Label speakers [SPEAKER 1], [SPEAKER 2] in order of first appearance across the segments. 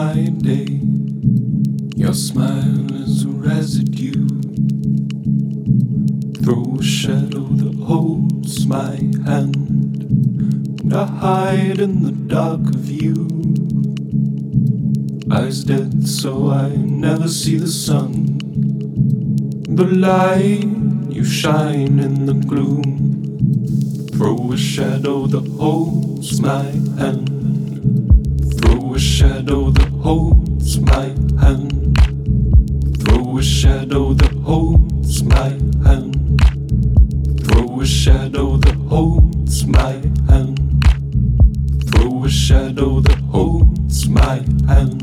[SPEAKER 1] day. Your smile is a residue. Throw a shadow that holds my hand. And I hide in the dark of you. Eyes dead, so I never see the sun. The light you shine in the gloom. Throw a shadow that holds my hand. Shadow that holds my hand. Throw a shadow that holds my hand. Throw a shadow that holds my hand. Throw a shadow that holds my hand.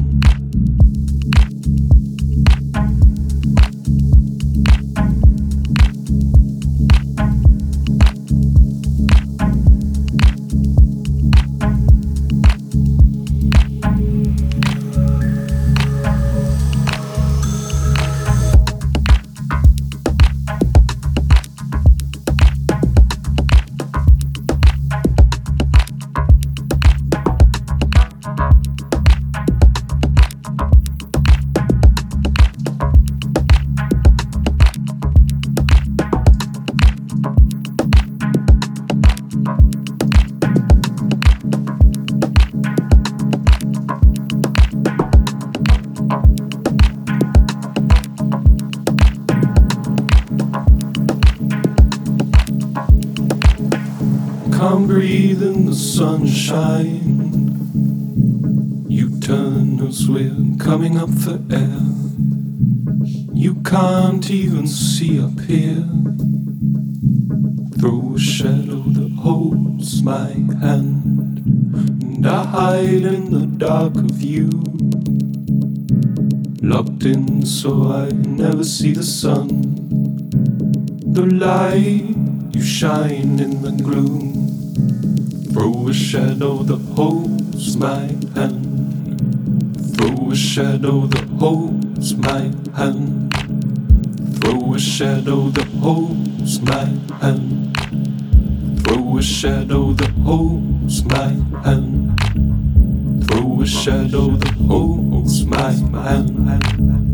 [SPEAKER 1] My hand. And I hide in the dark of you. Locked in so I never see the sun. The light you shine in the gloom. Throw a shadow that holds my hand. Throw a shadow that holds my hand. Throw a shadow that holds my hand. Throw a shadow that holds my hand. Throw a shadow that holds my hand.